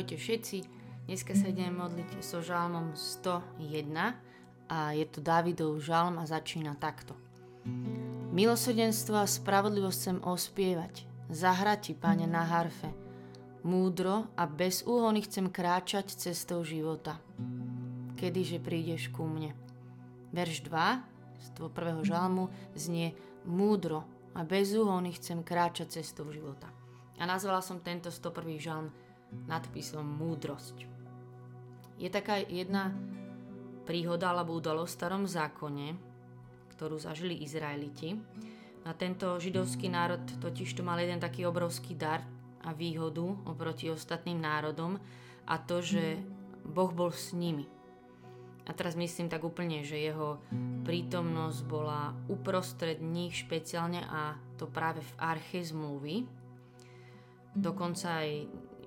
Ahojte všetci, dneska sa ideme modliť so žalmom 101 a je to Dávidov žalm a začína takto. Milosrdenstvo a spravodlivosť chcem ospievať, zahrať ti, Pane, na harfe. Múdro a bez úhony chcem kráčať cestou života. Kedyže prídeš ku mne. Verš 2 z toho prvého žalmu znie Múdro a bez úhony chcem kráčať cestou života. A nazvala som tento 101. žalm nadpisom Múdrosť. Je taká jedna príhoda alebo udalosť v starom zákone, ktorú zažili Izraeliti. A tento židovský národ totiž tu mal jeden taký obrovský dar a výhodu oproti ostatným národom a to, že Boh bol s nimi. A teraz myslím tak úplne, že jeho prítomnosť bola uprostred nich špeciálne a to práve v arche zmluvy. Dokonca aj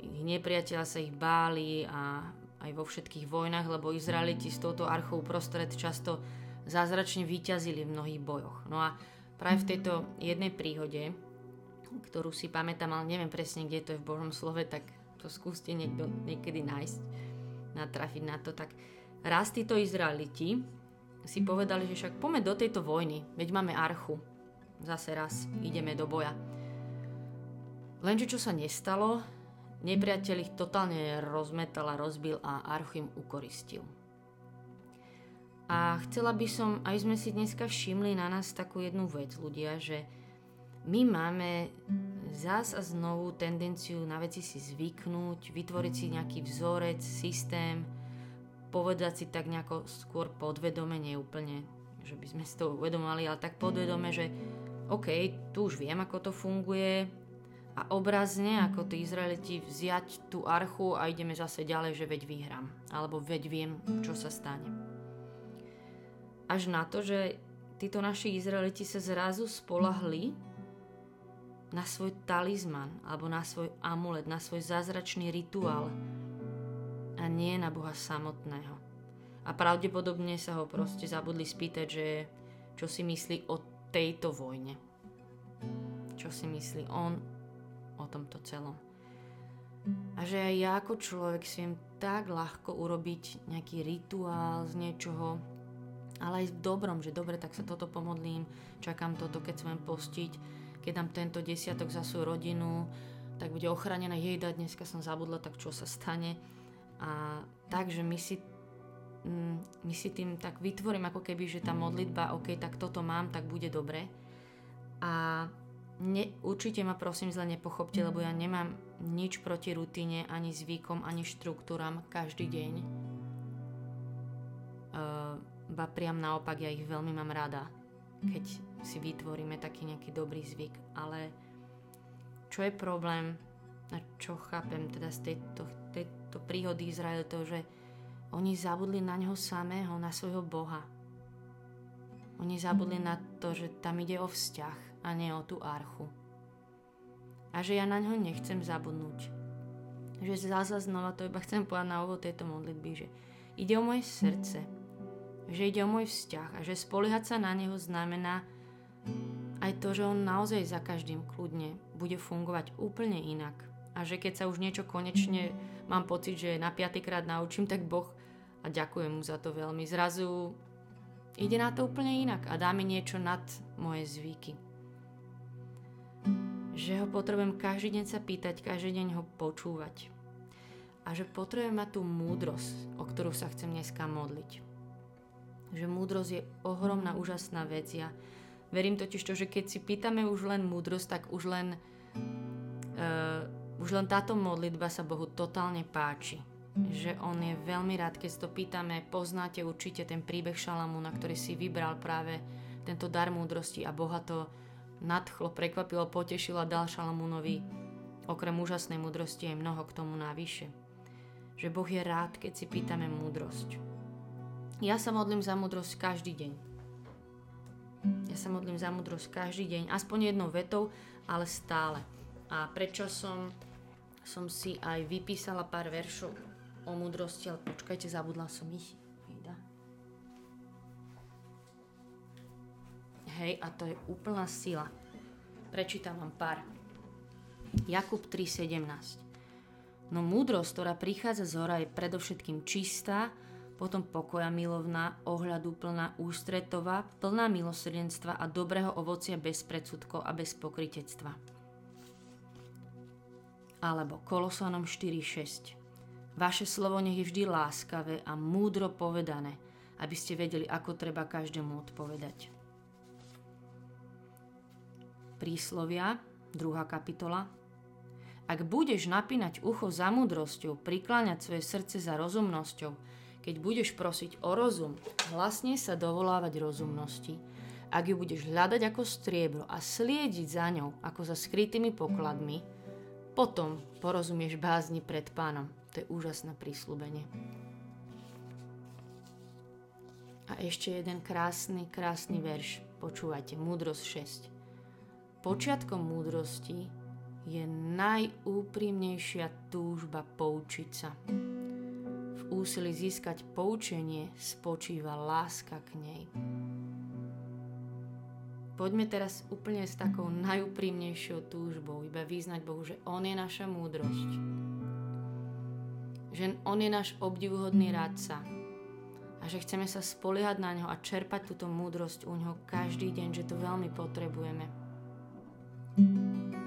nepriateľa sa ich báli a aj vo všetkých vojnách, lebo Izraeliti s touto archou prostred často zázračne vyťazili v mnohých bojoch. No a práve v tejto jednej príhode, ktorú si pamätám, ale neviem presne, kde to je v Božom slove, tak to skúste niekto, niekedy nájsť, natrafiť na to, tak raz títo Izraeliti si povedali, že však poďme do tejto vojny, veď máme archu. Zase raz ideme do boja. Lenže čo sa nestalo, Nepriateľ ich totálne rozmetal a rozbil a Archim ukoristil. A chcela by som, aby sme si dneska všimli na nás takú jednu vec, ľudia, že my máme zás a znovu tendenciu na veci si zvyknúť, vytvoriť si nejaký vzorec, systém, povedať si tak nejako skôr podvedome, nie úplne, že by sme si to uvedomali, ale tak podvedome, že OK, tu už viem, ako to funguje, a obrazne, ako tí Izraeliti, vziať tú archu a ideme zase ďalej, že veď vyhrám. Alebo veď viem, čo sa stane. Až na to, že títo naši Izraeliti sa zrazu spolahli na svoj talizman alebo na svoj amulet, na svoj zázračný rituál a nie na Boha samotného. A pravdepodobne sa ho proste zabudli spýtať, že čo si myslí o tejto vojne. Čo si myslí on o tomto celom. A že aj ja ako človek si viem tak ľahko urobiť nejaký rituál z niečoho, ale aj v dobrom, že dobre, tak sa toto pomodlím, čakám toto, keď chcem postiť, keď dám tento desiatok za svoju rodinu, tak bude ochránená jejda, dneska som zabudla, tak čo sa stane. A takže my si, mm, my si tým tak vytvorím ako keby, že tá modlitba, ok, tak toto mám, tak bude dobre. A Ne, určite ma prosím zle nepochopte, lebo ja nemám nič proti rutine, ani zvykom, ani štruktúram každý deň. Uh, ba priam naopak, ja ich veľmi mám rada, keď si vytvoríme taký nejaký dobrý zvyk. Ale čo je problém, a čo chápem teda z tejto, tejto príhody Izraela, to, že oni zabudli na neho samého, na svojho Boha. Oni zabudli na to, že tam ide o vzťah a nie o tú archu. A že ja na ňo nechcem zabudnúť. Že zase znova to iba chcem povedať na ovo tejto modlitby, že ide o moje srdce, že ide o môj vzťah a že spoliehať sa na neho znamená aj to, že on naozaj za každým kľudne bude fungovať úplne inak. A že keď sa už niečo konečne mám pocit, že na piatýkrát naučím, tak Boh a ďakujem mu za to veľmi. Zrazu ide na to úplne inak a dá mi niečo nad moje zvyky že ho potrebujem každý deň sa pýtať, každý deň ho počúvať. A že potrebujem mať tú múdrosť, o ktorú sa chcem dneska modliť. Že múdrosť je ohromná, úžasná vec. Ja verím totiž to, že keď si pýtame už len múdrosť, tak už len, uh, už len táto modlitba sa Bohu totálne páči. Že on je veľmi rád, keď to pýtame, poznáte určite ten príbeh Šalamúna, ktorý si vybral práve tento dar múdrosti a Boha to nadchlo, prekvapilo, potešilo a dal Šalamúnovi okrem úžasnej múdrosti aj mnoho k tomu navyše. Že Boh je rád, keď si pýtame múdrosť. Ja sa modlím za múdrosť každý deň. Ja sa modlím za múdrosť každý deň, aspoň jednou vetou, ale stále. A prečo som, som si aj vypísala pár veršov o múdrosti, ale počkajte, zabudla som ich. Hej, a to je úplná sila. Prečítam vám pár. Jakub 3.17 No múdrosť, ktorá prichádza z hora, je predovšetkým čistá, potom pokoja milovná, ohľadu plná, ústretová, plná milosrdenstva a dobrého ovocia bez predsudkov a bez pokritectva. Alebo Kolosanom 4.6. Vaše slovo nech je vždy láskavé a múdro povedané, aby ste vedeli, ako treba každému odpovedať. Príslovia, 2. kapitola, ak budeš napínať ucho za múdrosťou, prikláňať svoje srdce za rozumnosťou, keď budeš prosiť o rozum, hlasne sa dovolávať rozumnosti. Ak ju budeš hľadať ako striebro a sliediť za ňou ako za skrytými pokladmi, potom porozumieš bázni pred pánom. To je úžasné prísľubenie. A ešte jeden krásny, krásny verš. Počúvajte, múdrosť 6. Počiatkom múdrosti je najúprimnejšia túžba poučiť sa. V úsilí získať poučenie spočíva láska k nej. Poďme teraz úplne s takou najúprimnejšou túžbou, iba význať Bohu, že On je naša múdrosť. Že On je náš obdivuhodný rádca. A že chceme sa spoliehať na ňo a čerpať túto múdrosť u ňoho každý deň, že to veľmi potrebujeme. Thank you.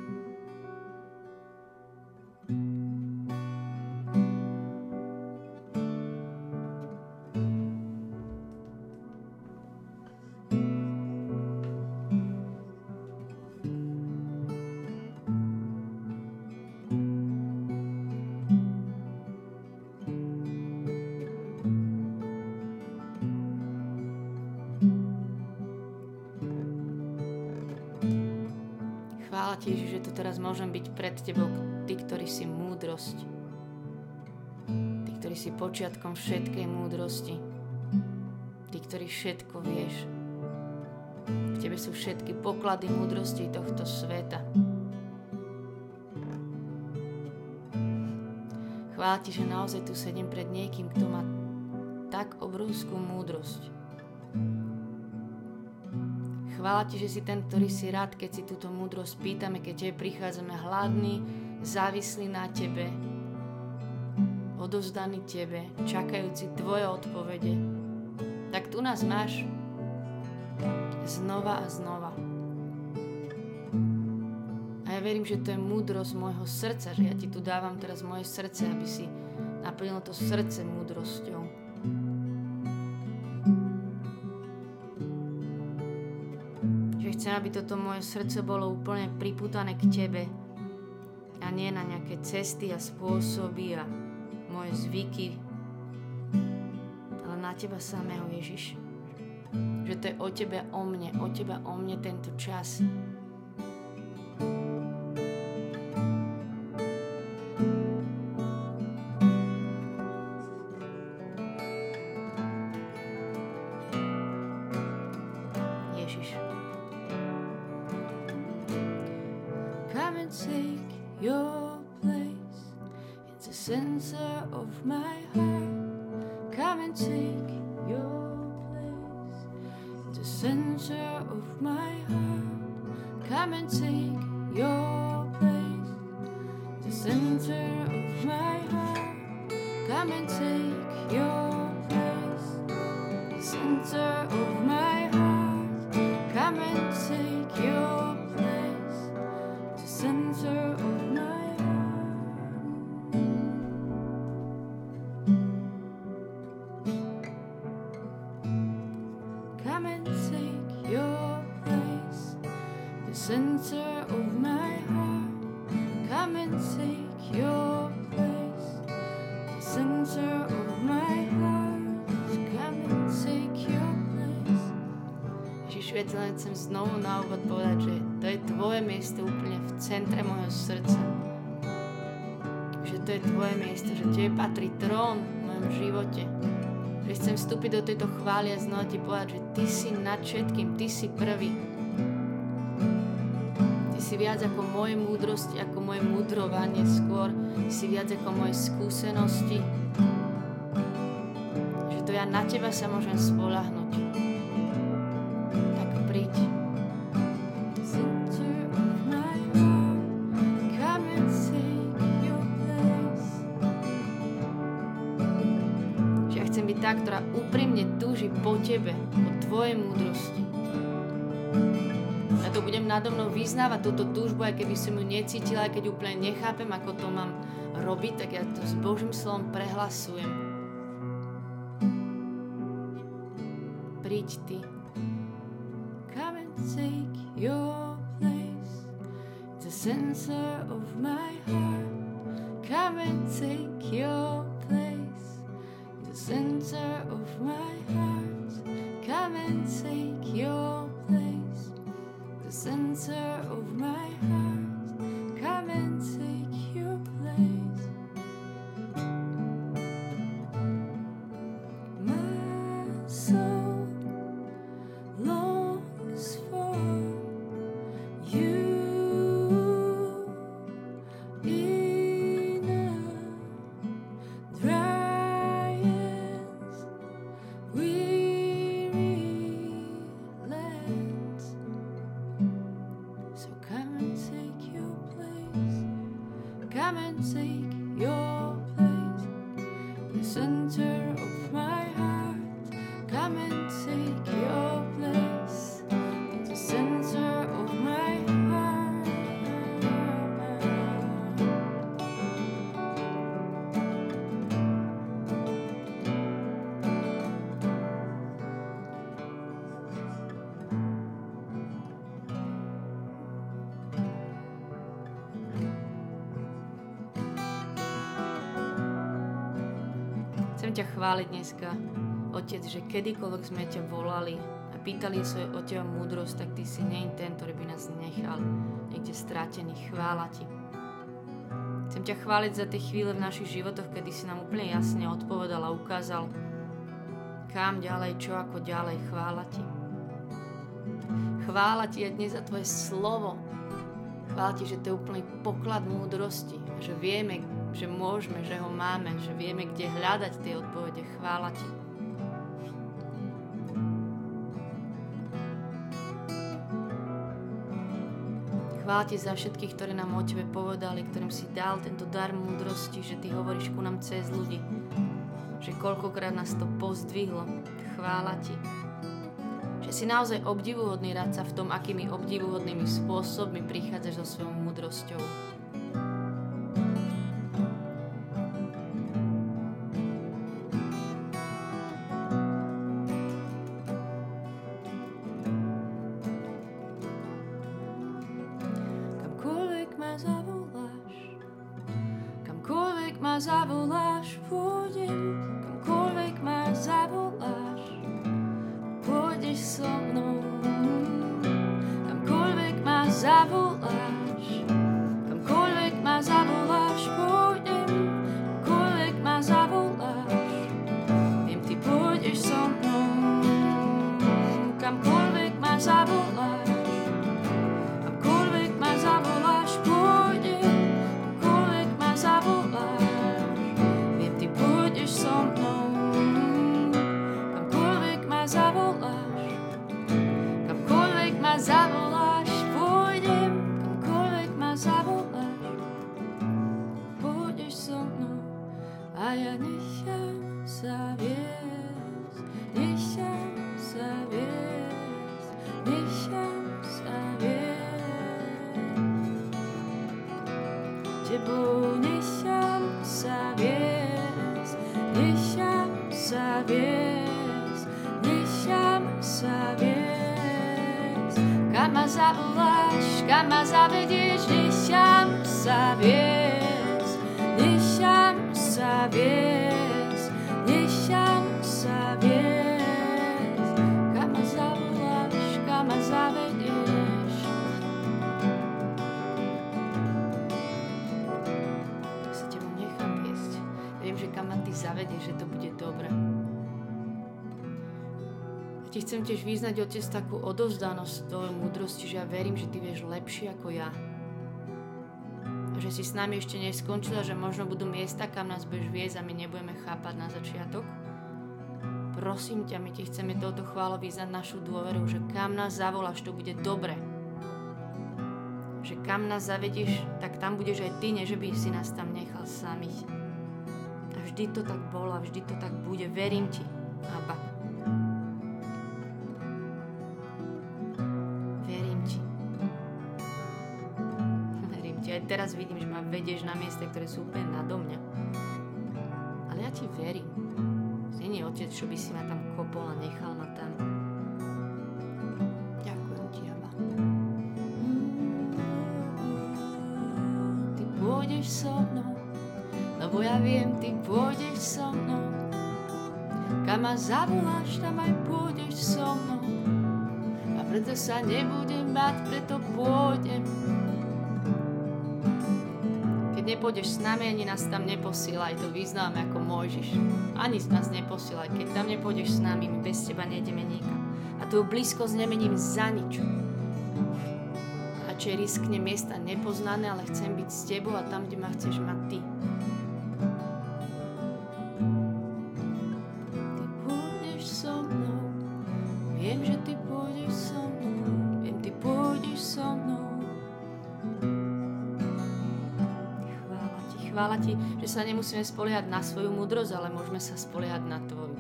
Múdrosť. Ty, ktorý si počiatkom všetkej múdrosti. Ty, ktorý všetko vieš. V tebe sú všetky poklady múdrosti tohto sveta. Chvála ti, že naozaj tu sedím pred niekým, kto má tak obrovskú múdrosť Chvála ti, že si ten, ktorý si rád, keď si túto múdrosť pýtame, keď tebe prichádzame hladní, závislí na tebe, odovzdaní tebe, čakajúci tvoje odpovede. Tak tu nás máš znova a znova. A ja verím, že to je múdrosť môjho srdca, že ja ti tu dávam teraz moje srdce, aby si naplnil to srdce múdrosťou. Chcem, aby toto moje srdce bolo úplne priputané k Tebe nie na nejaké cesty a spôsoby a moje zvyky, ale na Teba samého Ježiš. Že to je o Tebe, o mne, o Teba, o mne tento čas. Znovu na úvod povedať, že to je tvoje miesto úplne v centre môjho srdca. Že to je tvoje miesto, že tebe patrí trón v mojom živote. Že chcem vstúpiť do tejto chvály a znova ti povedať, že ty si nad všetkým, ty si prvý. Ty si viac ako moje múdrosti, ako moje mudrovanie skôr. Ty si viac ako moje skúsenosti. Že to ja na teba sa môžem spolahnuť. Nado mnou vyznávať, túto túžbu, aj keby som ju necítila, aj keď úplne nechápem, ako to mám robiť, tak ja to s Božím slovom prehlasujem. Príď Ty. Come and take your place, the center of my heart. Come and take your place, the center of my heart. Come and take your place, center of my heart. Come and take your place. The center of my heart. Come and take your place. In the center of chváliť dneska, Otec, že kedykoľvek sme ťa volali a pýtali sa o teba múdrosť, tak Ty si nie ten, ktorý by nás nechal niekde stratený. Chvála Ti. Chcem ťa chváliť za tie chvíle v našich životoch, kedy si nám úplne jasne odpovedal a ukázal, kam ďalej, čo ako ďalej. Chvála Ti. Chvála Ti aj dnes za Tvoje slovo. Chvála Ti, že to je úplný poklad múdrosti, že vieme, že môžeme, že ho máme, že vieme, kde hľadať tie odpovede. Chvála Ti. Chvála Ti za všetkých, ktorí nám o Tebe povedali, ktorým si dal tento dar múdrosti, že Ty hovoríš ku nám cez ľudí. Že koľkokrát nás to pozdvihlo. Chvála Ti. Že si naozaj obdivuhodný radca v tom, akými obdivuhodnými spôsobmi prichádzaš so svojou múdrosťou. Ma zavoláš, pôjdem, kamkoľvek ma zavoláš, pôjdeš so mnou. Kamkoľvek ma zavoláš, ma zavoláš, pôjdem, kamkoľvek ma zavoláš, pôjdeš so mnou a ja nechám sa viesť, nechám sa viesť, nechám sa viesť. Tebou nechám sa viesť, nechám sa viesť, ma zavoláš, kam ma zavedieš, nechám sa viesť, nechám sa viesť, nechám sa viesť. Kam ma zavoláš, kam ma zavedieš. Sa tebou nechám viesť. Viem, že kam ma ty zavedieš, že to ti chcem tiež vyznať, Otec, takú odovzdanosť tvojej múdrosti, že ja verím, že ty vieš lepšie ako ja. A že si s nami ešte neskončila, že možno budú miesta, kam nás budeš viesť a my nebudeme chápať na začiatok. Prosím ťa, my ti chceme touto chválou vyznať našu dôveru, že kam nás zavoláš, to bude dobre. Že kam nás zavedieš, tak tam budeš aj ty, ne že by si nás tam nechal samých. A vždy to tak bolo a vždy to tak bude. Verím ti. Abba. Teraz vidím, že ma vedieš na miesta, ktoré sú úplne nado mňa. Ale ja ti verím. Není otec, čo by si ma tam kopol a nechal ma tam. Ďakujem ti, Abba. Ty pôjdeš so mnou, lebo ja viem, ty pôjdeš so mnou. Kam ma zavoláš, tam aj pôjdeš so mnou. A preto sa nebudem bať, preto pôjdem. Nepôjdeš s nami, ani nás tam neposielaj, to vyznáme ako Mojžiš. Ani z nás neposielaj, keď tam nepôjdeš s nami, my bez teba nejdeme nikam. A tvoju blízkosť nemením za nič. Radšej riskne miesta nepoznané, ale chcem byť s tebou a tam, kde ma chceš mať ty. Chvála ti, že sa nemusíme spoliehať na svoju múdrosť, ale môžeme sa spoliehať na tvoju.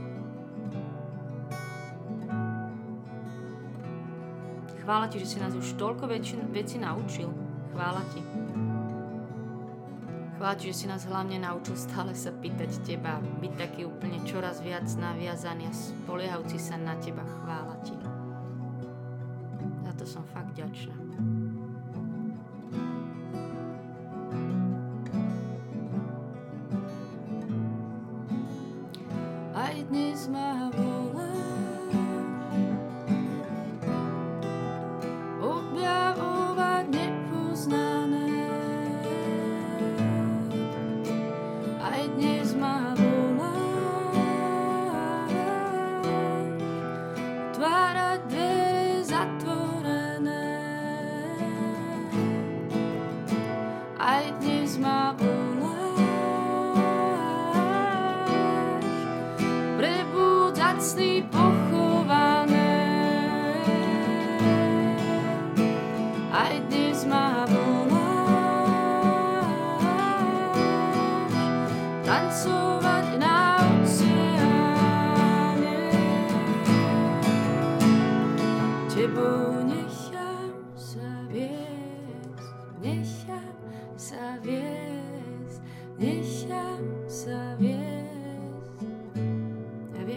Chvála ti, že si nás už toľko veci, veci naučil. Chvála ti. Chvála ti, že si nás hlavne naučil stále sa pýtať teba, byť taký úplne čoraz viac naviazaný a spoliehajúci sa na teba. Chvála ti. Viesť, nechám sa viesť, nechám sa viesť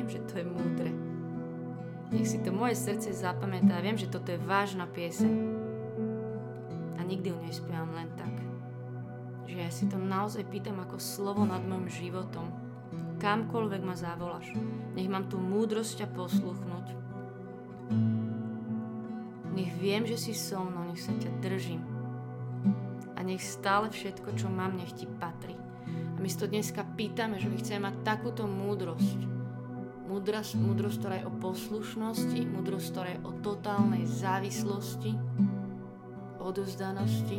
že to je múdre. Nech si to moje srdce zapamätá. Viem, že toto je vážna pieseň. A nikdy ju nespievam len tak. Že ja si to naozaj pýtam ako slovo nad môjim životom. Kamkoľvek ma zavoláš. Nech mám tú múdrosť a posluchnúť. Viem, že si so mnou, nech sa ťa držím. A nech stále všetko, čo mám, nech ti patrí. A my si to dneska pýtame, že my chceme mať takúto múdrosť Múdrosť, múdrosť, ktorá je o poslušnosti, múdrosť, ktorá je o totálnej závislosti, odozdanosti.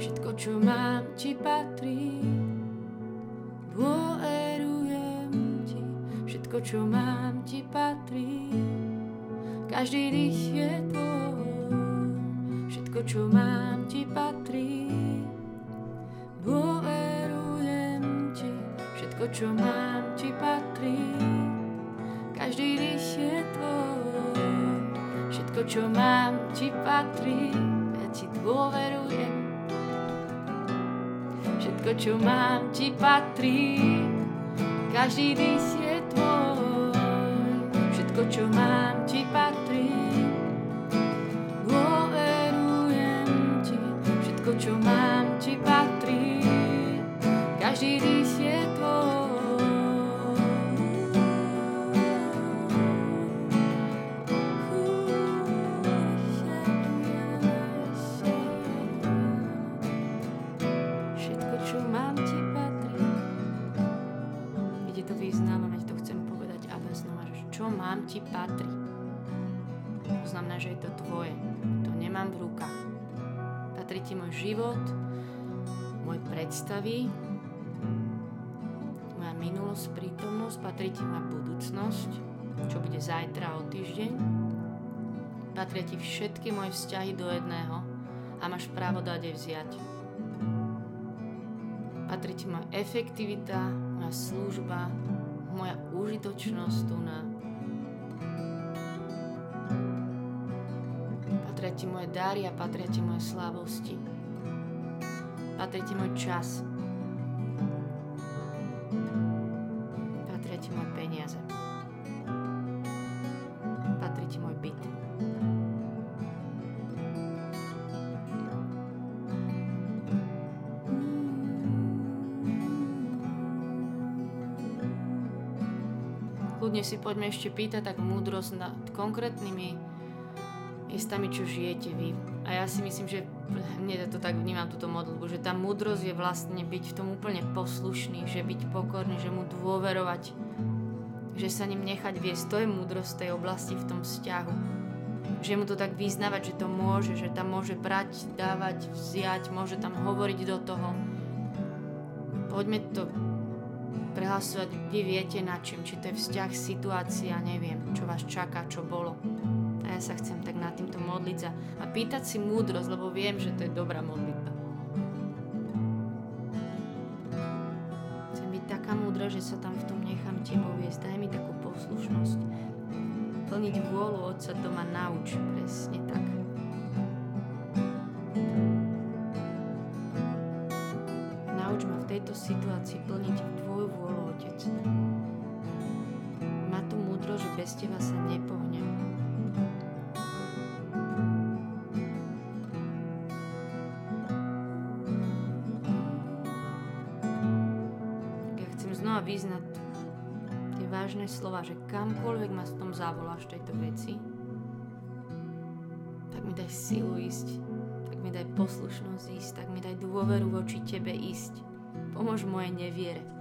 Všetko, čo mám, ti patrí, čo mám, ti patrí, každý dých je tvoj. Všetko, čo mám, ti patrí, dôverujem Všetko, čo mám, ti patrí. Každý dých je tvoj. Všetko, čo mám, ti patrí. Ja ti dôverujem. Všetko, čo mám, ti patrí. Každý dých je tvoj. Všetko, čo mám, ti patrí. Dôverujem ti. Všetko, čo mám, ti patrí. Každý dých je ti život, môj predstavy, moja minulosť, prítomnosť, patrí ti moja budúcnosť, čo bude zajtra o týždeň. Patria ti všetky moje vzťahy do jedného a máš právo dať aj vziať. Patrí ti moja efektivita, moja služba, moja užitočnosť tu na patria ti moje dary a patria ti moje slávosti. Patria ti môj čas. Patria ti moje peniaze. Patrí ti môj byt. Kľudne si poďme ešte pýtať tak múdrosť nad konkrétnymi miestami, čo žijete vy. A ja si myslím, že hneď to tak vnímam túto modlbu, že tá múdrosť je vlastne byť v tom úplne poslušný, že byť pokorný, že mu dôverovať, že sa ním nechať viesť. To je múdrosť tej oblasti v tom vzťahu. Že mu to tak vyznávať, že to môže, že tam môže brať, dávať, vziať, môže tam hovoriť do toho. Poďme to prehlasovať, vy viete na čím, či to je vzťah, situácia, neviem, čo vás čaká, čo bolo ja sa chcem tak nad týmto modliť za, a pýtať si múdrosť, lebo viem, že to je dobrá modlitba. Chcem byť taká múdra, že sa tam v tom nechám tebou viesť. Daj mi takú poslušnosť. Plniť vôľu Otca doma nauč. Presne vyznať tie vážne slova, že kamkoľvek ma s tom zavoláš tejto veci, tak mi daj silu ísť, tak mi daj poslušnosť ísť, tak mi daj dôveru voči Tebe ísť. Pomôž mojej neviere.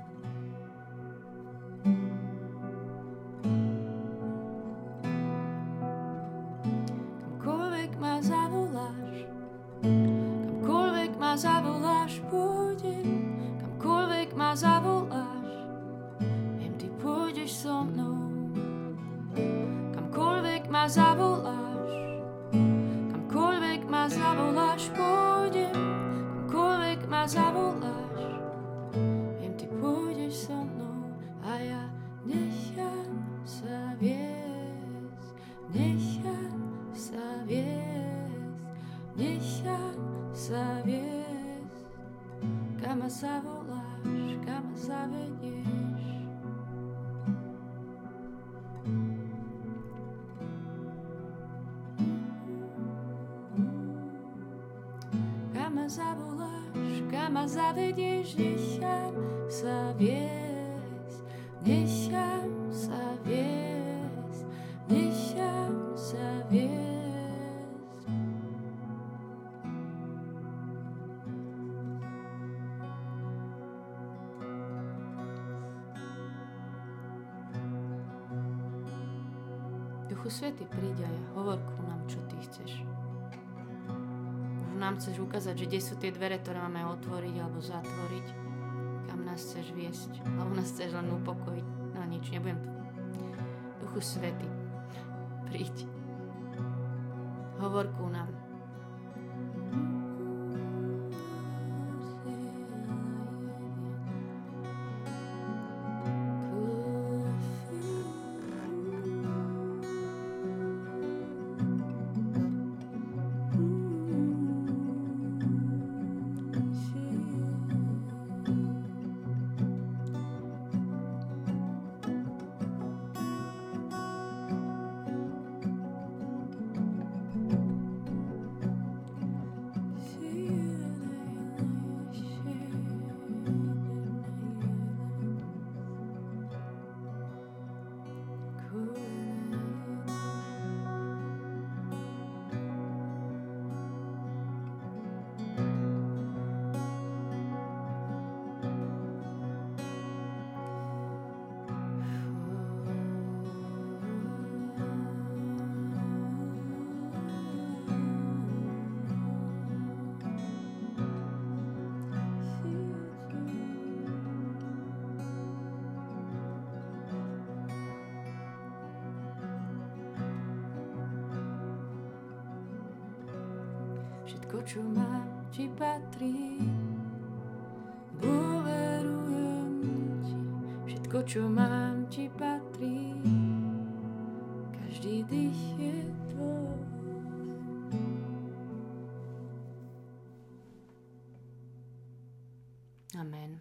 Ma zavoláš, pôjdem, kamkoľvek ma zavoláš, viem, ty pôjdeš so mnou a ja nechám sa viesť, nechám sa viesť, nechám sa viesť, kam ma zavoláš, kam ma zavedieš. ma zavedieš, nechám sa viesť, nechám sa viesť, nechám sa viesť. Duchu Svety, príď aj hovor ku nám, čo Ty chceš nám chceš ukázať, že kde sú tie dvere, ktoré máme otvoriť alebo zatvoriť, kam nás chceš viesť, alebo nás chceš len upokojiť. No nič, nebudem tu. Duchu Svety, príď. Hovor ku nám. Všetko, čo mám, ti patrí. Dôverujem ti. Všetko, čo mám, ti patrí. Každý dých je tvoj. Amen.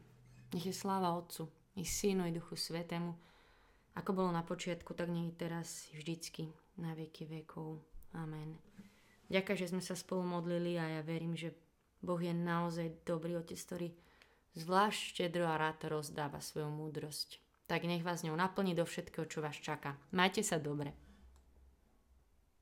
Nech je sláva Otcu, i Synu, i Duchu Svetému, ako bolo na počiatku, tak nech teraz vždycky, na veky vekov. Amen. Ďakujem, že sme sa spolu modlili a ja verím, že Boh je naozaj dobrý otec, ktorý zvlášť štedro a rád rozdáva svoju múdrosť. Tak nech vás ňou naplní do všetkého, čo vás čaká. Majte sa dobre.